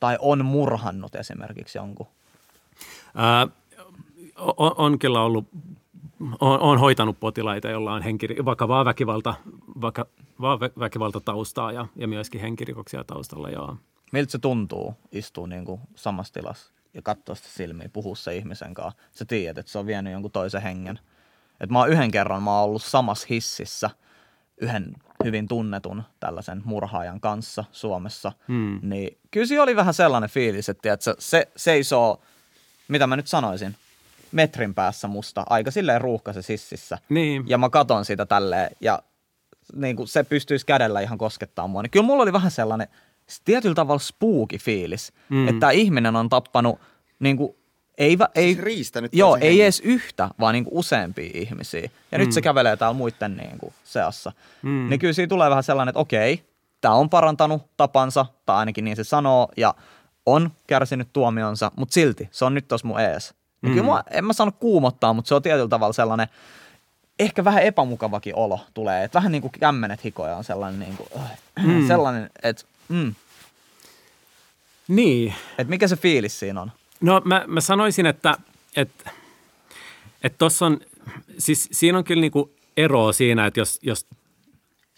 Tai on murhannut esimerkiksi jonkun? Ää, on, on kyllä ollut, on, on hoitanut potilaita, joilla on henkiri, vakavaa väkivalta, vakavaa vä- väkivaltataustaa ja, ja myöskin henkirikoksia taustalla. Joo. Miltä se tuntuu istua niin kuin samassa tilassa ja katsoa sitä silmiä, puhua se ihmisen kanssa? Sä tiedät, että se on vienyt jonkun toisen hengen. Et mä oon yhden kerran, mä oon ollut samassa hississä yhden hyvin tunnetun tällaisen murhaajan kanssa Suomessa. Hmm. Niin kyllä siinä oli vähän sellainen fiilis, että tiedätkö, se seisoo, mitä mä nyt sanoisin, metrin päässä musta, aika silleen ruuhkaisessa hississä. Niin. Ja mä katon sitä tälleen ja niin kuin se pystyisi kädellä ihan koskettaa mua. Niin kyllä mulla oli vähän sellainen tietyllä tavalla spooky fiilis, Mm. mm. että tämä ihminen on tappanut niin kuin, ei, ei, Siis riistänyt joo, ei hengen. edes yhtä, vaan niin kuin useampia ihmisiä. Ja mm. nyt se kävelee täällä muiden niin kuin seassa. Mm. Mm. Niin kyllä siinä tulee vähän sellainen, että okei, tämä on parantanut tapansa, tai ainakin niin se sanoo, ja on kärsinyt tuomionsa, mutta silti se on nyt tuossa mun ees. Niin Mm. kyllä mua, en mä sano kuumottaa, mutta se on tietyllä tavalla sellainen, ehkä vähän epämukavakin olo tulee. Että vähän niin kuin kämmenet hikoja on sellainen, niin kuin, Mm. mm. sellainen että mm, Niin. et mikä se fiilis siinä on. No mä, mä sanoisin, että että että tossa on, siis siinä on kyllä niinku eroa siinä, että jos, jos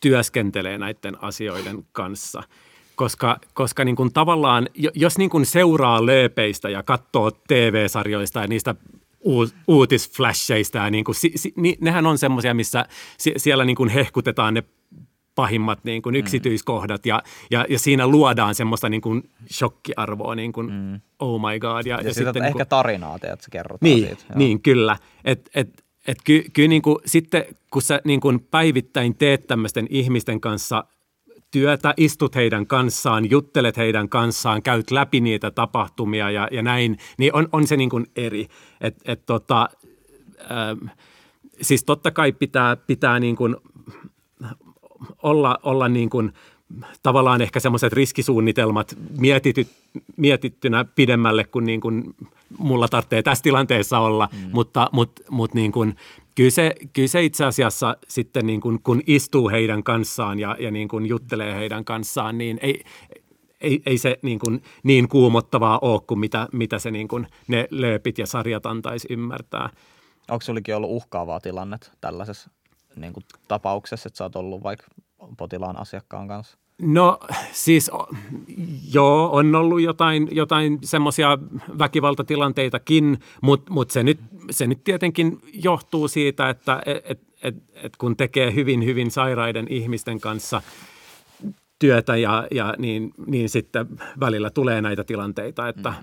työskentelee näiden asioiden kanssa. Koska, koska niin kuin tavallaan, jo- jos niin kuin seuraa lööpeistä ja katsoo TV-sarjoista ja niistä uu- uutisflasheista, ja niin kuin, si, si, ni, nehän on semmoisia, missä si, siellä niin kuin hehkutetaan ne pahimmat niin kuin yksityiskohdat ja, ja, ja siinä luodaan semmoista niin kuin shokkiarvoa, niin kuin, mm. oh my god. Ja, Ja, ja sitten ehkä niin kuin, tarinaa, että se kerrotaan niin, siitä. joo. niin, kyllä. Et, et, et ky, kyllä niin kuin, sitten, kun sä niin kuin päivittäin teet tämmöisten ihmisten kanssa työtä, istut heidän kanssaan, juttelet heidän kanssaan, käyt läpi niitä tapahtumia ja, ja näin, niin on, on se niin kuin eri. Et, et tota, ähm, siis totta kai pitää, pitää niin kuin olla, olla niin kuin tavallaan ehkä semmoiset riskisuunnitelmat mietityt, mietittynä pidemmälle kuin, niin kuin mulla tarvitsee tässä tilanteessa olla, mm. mutta, mutta, mutta niin kuin, kyllä, se, kyllä se itse asiassa sitten niin kuin, kun istuu heidän kanssaan ja, ja niin kuin juttelee heidän kanssaan, niin ei, ei, ei se niin, kuin niin kuumottavaa ole kuin mitä, mitä se niin kuin ne lööpit ja sarjat antaisi ymmärtää. Onko sulikin ollut uhkaavaa tilannet tällaisessa niin kuin tapauksessa, että sä oot ollut vaikka potilaan asiakkaan kanssa? No siis joo, on ollut jotain, jotain semmoisia väkivaltatilanteitakin, mutta mut se, nyt, se nyt tietenkin johtuu siitä, että et, et, et, et kun tekee hyvin, hyvin sairaiden ihmisten kanssa työtä ja, ja niin, niin sitten välillä tulee näitä tilanteita, että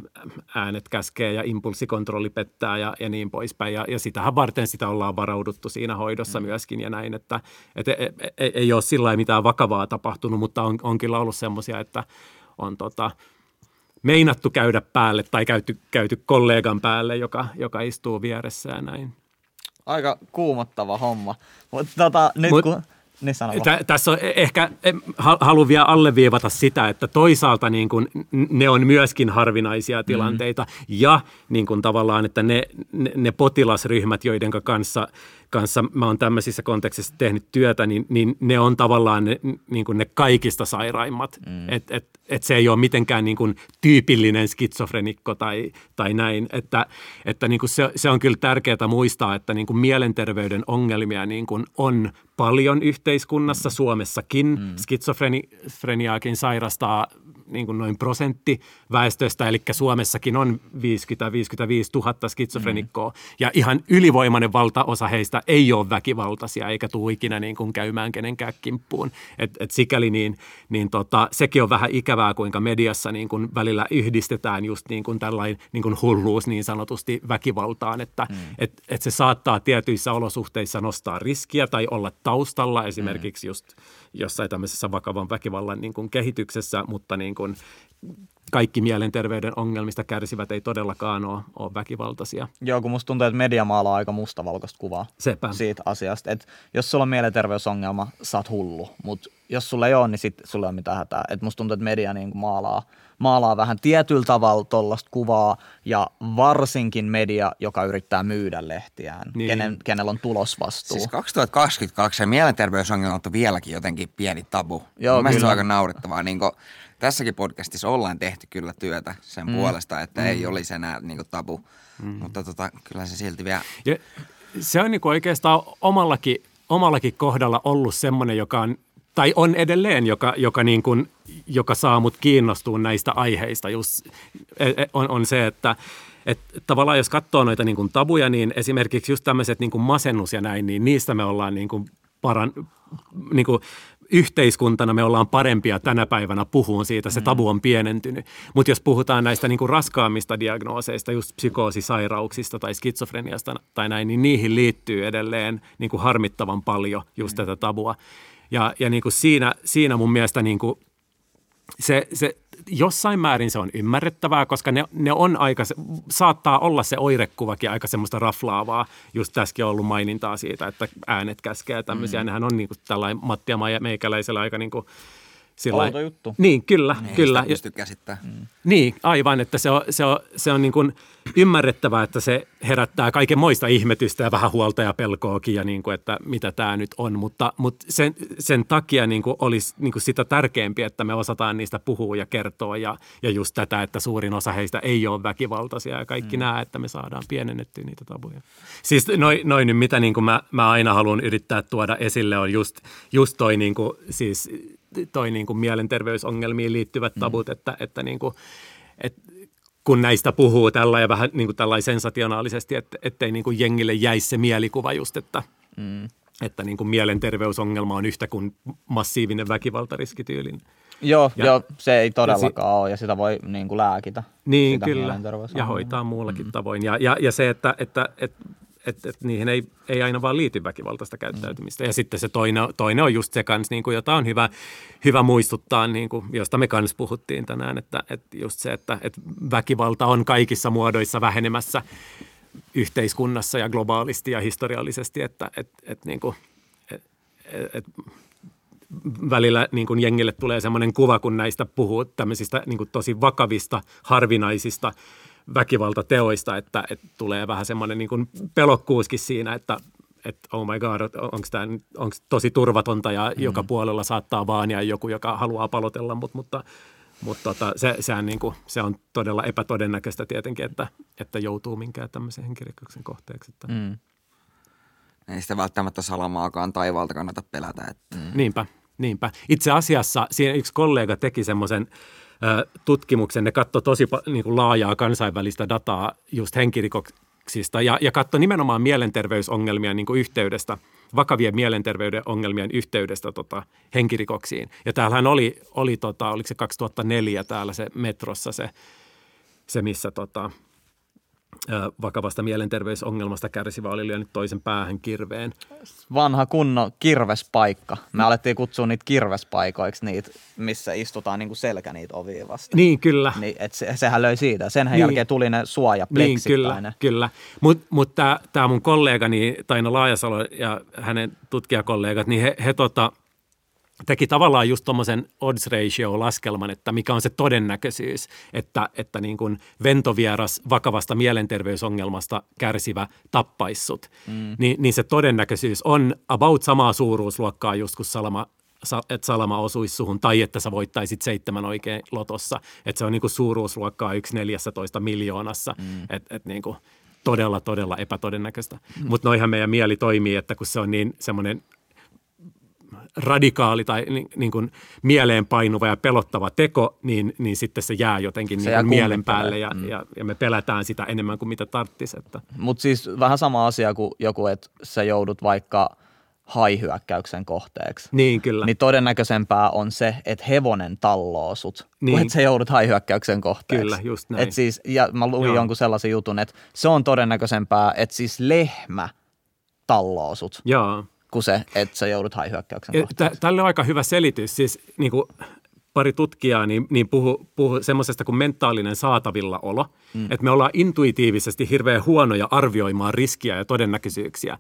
äänet käskee ja impulssikontrolli pettää ja, ja niin poispäin. Ja, ja sitähän varten sitä ollaan varauduttu siinä hoidossa mm. myöskin ja näin, että et, et, ei, ei ole sillä mitään vakavaa tapahtunut, mutta on, on kyllä ollut semmoisia, että on tota, meinattu käydä päälle tai käyty, käyty kollegan päälle, joka, joka istuu vieressä ja näin. Aika kuumottava homma. Mutta tota, nyt Mut, kun niin Tä, tässä on e- ehkä, haluan vielä alleviivata sitä, että toisaalta niin kuin ne on myöskin harvinaisia mm. tilanteita mm. ja niin kuin tavallaan, että ne, ne, ne potilasryhmät, joiden kanssa, kanssa mä oon tämmöisissä kontekstissa tehnyt työtä, niin, niin ne on tavallaan ne, niin kuin ne kaikista sairaimmat. Mm. Et, et, et se ei ole mitenkään niin kuin tyypillinen skitsofrenikko tai, tai näin. Että, että niin kuin se, se on kyllä tärkeää muistaa, että niin kuin mielenterveyden ongelmia niin kuin on paljon yhteiskunnassa, Suomessakin. Mm. Skitsofreniaakin sairastaa niin kuin noin prosentti väestöstä, eli Suomessakin on 50-55 000 skitsofrenikkoa, mm. ja ihan ylivoimainen valtaosa heistä ei ole väkivaltaisia, eikä tule ikinä niin kuin käymään kenenkään kimppuun. Et, et sikäli niin, niin tota, sekin on vähän ikävää, kuinka mediassa niin kuin välillä yhdistetään just niin kuin tällainen niin kuin hulluus niin sanotusti väkivaltaan, että mm. et, et se saattaa tietyissä olosuhteissa nostaa riskiä tai olla taustalla esimerkiksi mm. just jossain tämmöisessä vakavan väkivallan niin kuin kehityksessä, mutta niin kuin kaikki mielenterveyden ongelmista kärsivät ei todellakaan ole, ole väkivaltaisia. Joo, kun musta tuntuu, että media maalaa aika mustavalkoista kuvaa Sepä. siitä asiasta. Että jos sulla on mielenterveysongelma, sä oot hullu, mutta jos sulla ei ole, niin sit sulla ei ole mitään hätää. Et musta tuntuu, että media niin kuin maalaa, maalaa vähän tietyllä tavalla tuollaista kuvaa ja varsinkin media, joka yrittää myydä lehtiään, niin. kenen, kenellä on tulosvastuu. Siis 2022 se mielenterveysongelma on vieläkin jotenkin pieni tabu. Joo, Mielestäni se on aika naurettavaa. Niin kuin, tässäkin podcastissa ollaan tehty kyllä työtä sen mm. puolesta, että mm. ei olisi enää niin kuin tabu, mm. mutta tota, kyllä se silti vielä... Ja se on niin kuin oikeastaan omallakin, omallakin kohdalla ollut semmoinen, joka on tai on edelleen, joka, joka, niin kuin, joka saa mut kiinnostua näistä aiheista, just, e, e, on, on se, että et tavallaan jos katsoo noita niin kuin tabuja, niin esimerkiksi just tämmöiset niin kuin masennus ja näin, niin niistä me ollaan niin kuin paran, niin kuin yhteiskuntana me ollaan parempia tänä päivänä puhuun siitä, se mm. tabu on pienentynyt. Mutta jos puhutaan näistä niin kuin raskaammista diagnooseista, just psykoosisairauksista tai skitsofreniasta tai näin, niin niihin liittyy edelleen niin kuin harmittavan paljon just mm. tätä tabua. Ja, ja niin kuin siinä, siinä mun mielestä niin kuin se, se, jossain määrin se on ymmärrettävää, koska ne, ne on aika, saattaa olla se oirekuvakin aika semmoista raflaavaa. Just tässäkin on ollut mainintaa siitä, että äänet käskee tämmöisiä. Mm. Nehän on niin kuin tällainen Matti ja meikäläisellä aika niin kuin sillä Outo juttu. Niin, kyllä. Ei kyllä. Sitä pysty käsittämään. Mm. Niin, aivan, että se on, se on, se on niin kuin ymmärrettävää, että se herättää kaiken moista ihmetystä ja vähän huolta ja pelkoakin ja niin kuin, että mitä tämä nyt on. Mutta, mutta sen, sen takia niin kuin olisi niin kuin sitä tärkeämpiä, että me osataan niistä puhua ja kertoa ja, ja just tätä, että suurin osa heistä ei ole väkivaltaisia ja kaikki mm. nämä, että me saadaan pienennettyä niitä tabuja. Siis noin noi nyt, mitä niin kuin mä, mä aina haluan yrittää tuoda esille on just, just toi niin kuin, siis toi niin kuin mielenterveysongelmiin liittyvät mm. tabut, mm. että, että niin kuin, et, kun näistä puhuu tällä ja vähän niin kuin tällä sensationaalisesti, että, ettei niin kuin jengille jäisi se mielikuva just, että, mm. että niin kuin mielenterveysongelma on yhtä kuin massiivinen väkivaltariskityylin. Joo, ja, joo, se ei todellakaan si- ole ja sitä voi niin kuin lääkitä. Niin, kyllä, ja hoitaa muullakin mm. tavoin. Ja, ja, ja se, että, että, että että et niihin ei, ei aina vaan liity väkivaltaista käyttäytymistä. Ja sitten se toinen, toinen on just se kans, niin kuin, jota on hyvä, hyvä muistuttaa, niin kuin, josta me kans puhuttiin tänään, että, että just se, että, että väkivalta on kaikissa muodoissa vähenemässä yhteiskunnassa ja globaalisti ja historiallisesti, että et, et, niin kuin, et, et, välillä niin kuin jengille tulee semmoinen kuva, kun näistä puhuu tämmöisistä niin kuin tosi vakavista, harvinaisista väkivaltateoista, että, että tulee vähän semmoinen niin pelokkuuskin siinä, että, että oh my god, onko tämä onko tosi turvatonta ja mm. joka puolella saattaa vaan ja joku, joka haluaa palotella, mutta, mutta, mutta tota, se, sehän niin kuin, se on todella epätodennäköistä tietenkin, että, että joutuu minkään tämmöisen henkirikoksen kohteeksi. Että. Mm. Ei sitä välttämättä salamaakaan taivaalta kannata pelätä. Että. Mm. Niinpä, niinpä. Itse asiassa siinä yksi kollega teki semmoisen – tutkimuksen. Ne katsoi tosi niin kuin laajaa kansainvälistä dataa just henkirikoksista ja, ja katsoi nimenomaan mielenterveysongelmia niin kuin yhteydestä vakavien mielenterveyden ongelmien yhteydestä tota, henkirikoksiin. Ja täällähän oli, oli tota, oliko se 2004 täällä se metrossa se, se missä tota, vakavasta mielenterveysongelmasta kärsivä oli lyönyt toisen päähän kirveen. Vanha kunno kirvespaikka. Me alettiin kutsua niitä kirvespaikoiksi, niitä, missä istutaan niin kuin selkä niitä ovia vasta. Niin, kyllä. Niin, et se, sehän löi siitä. Senhän niin. jälkeen tuli ne suoja Niin, kyllä, kyllä. Mutta mut tämä mun kollegani Taino Laajasalo ja hänen tutkijakollegat, niin he, he tota, teki tavallaan just tuommoisen odds ratio-laskelman, että mikä on se todennäköisyys, että, että niin kuin ventovieras vakavasta mielenterveysongelmasta kärsivä tappaissut. Mm. Ni, niin se todennäköisyys on about samaa suuruusluokkaa just kuin Salama, että Salama osuisi suhun tai että sä voittaisit seitsemän oikein lotossa. Että se on niin kuin suuruusluokkaa yksi 14 miljoonassa. Mm. Että et niin kuin todella, todella epätodennäköistä. Mm. Mutta noihan meidän mieli toimii, että kun se on niin semmoinen radikaali tai niin, niin kuin mieleenpainuva ja pelottava teko, niin, niin sitten se jää jotenkin se niin kuin mielen päälle ja, mm. ja, ja me pelätään sitä enemmän kuin mitä tarttisi. Mutta siis vähän sama asia kuin joku, että sä joudut vaikka haihyökkäyksen kohteeksi. Niin, kyllä. Niin todennäköisempää on se, että hevonen talloo sut, niin. kuin että sä joudut haihyökkäyksen kohteeksi. Kyllä, just näin. Et siis, ja mä luin Joo. jonkun sellaisen jutun, että se on todennäköisempää, että siis lehmä talloo sut. Joo kuin se, että sä joudut haihyökkäyksen kohteeksi. Tälle on aika hyvä selitys. Siis niin kuin pari tutkijaa niin, niin puhu, puhu semmoisesta kuin mentaalinen saatavilla olo. Mm. Että me ollaan intuitiivisesti hirveän huonoja arvioimaan riskiä ja todennäköisyyksiä.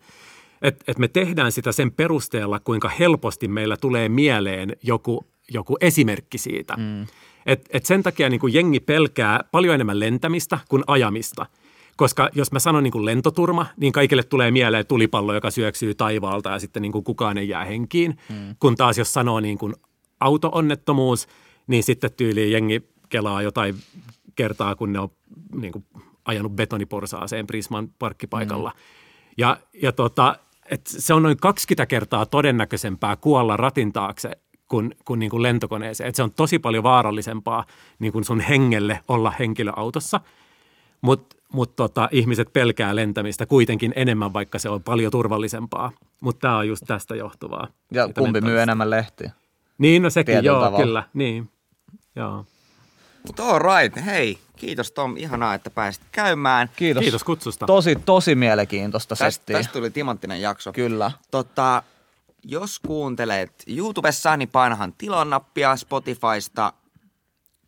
Että et me tehdään sitä sen perusteella, kuinka helposti meillä tulee mieleen joku, joku esimerkki siitä. Mm. Et, et sen takia niin kuin jengi pelkää paljon enemmän lentämistä kuin ajamista – koska jos mä sanon niin kuin lentoturma, niin kaikille tulee mieleen tulipallo, joka syöksyy taivaalta ja sitten niin kuin kukaan ei jää henkiin. Mm. Kun taas jos sanoo niin kuin auto-onnettomuus, niin sitten tyyliin jengi kelaa jotain kertaa, kun ne on niin kuin ajanut betoniporsaaseen Prisman parkkipaikalla. Mm. Ja, ja tota, et se on noin 20 kertaa todennäköisempää kuolla ratin taakse kuin, kuin, niin kuin lentokoneeseen. Et se on tosi paljon vaarallisempaa niin kuin sun hengelle olla henkilöautossa. Mutta mutta tota, ihmiset pelkää lentämistä kuitenkin enemmän, vaikka se on paljon turvallisempaa. Mutta tämä on just tästä johtuvaa. Ja kumpi myy enemmän lehtiä? Niin, no sekin, Tietyllä joo, tavalla. kyllä. Niin, joo. Mutta all right, hei, kiitos Tom, ihanaa, että pääsit käymään. Kiitos. Kiitos kutsusta. Tosi, tosi mielenkiintoista tästä, settiä. Tästä tuli timanttinen jakso. Kyllä. Tota, jos kuuntelet YouTubessa, niin painahan tilon nappia Spotifysta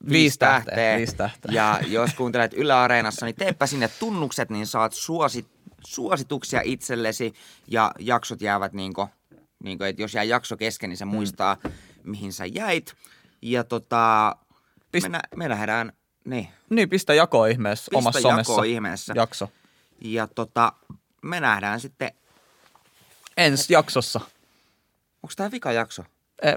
Viisi tähteä. tähteä. Viisi tähteä. Ja jos kuuntelet Yle Areenassa, niin teepä sinne tunnukset, niin saat suosit, suosituksia itsellesi ja jaksot jäävät niin kuin, niin kuin, että jos jää jakso kesken, niin se mm. muistaa, mm. mihin sä jäit. Ja tota, Pist- me, me nähdään, niin. Niin, pistä jako ihmeessä pistä omassa somessa. jako ihmeessä. Jakso. Ja tota, me nähdään sitten. Ensi jaksossa. Onko tämä vika jakso?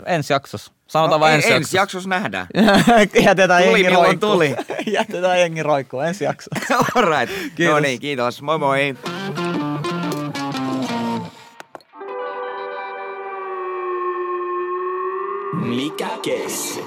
Ensi jaksossa. Sanotaan no, vain ensi, ensi jaksossa. jaksossa nähdään. Jätetään tuli, jengi roikkuu. tuli. Jätetään jengi roikkuu ensi jaksossa. All right. Kiitos. No niin, kiitos. Moi moi. Mikä kesi?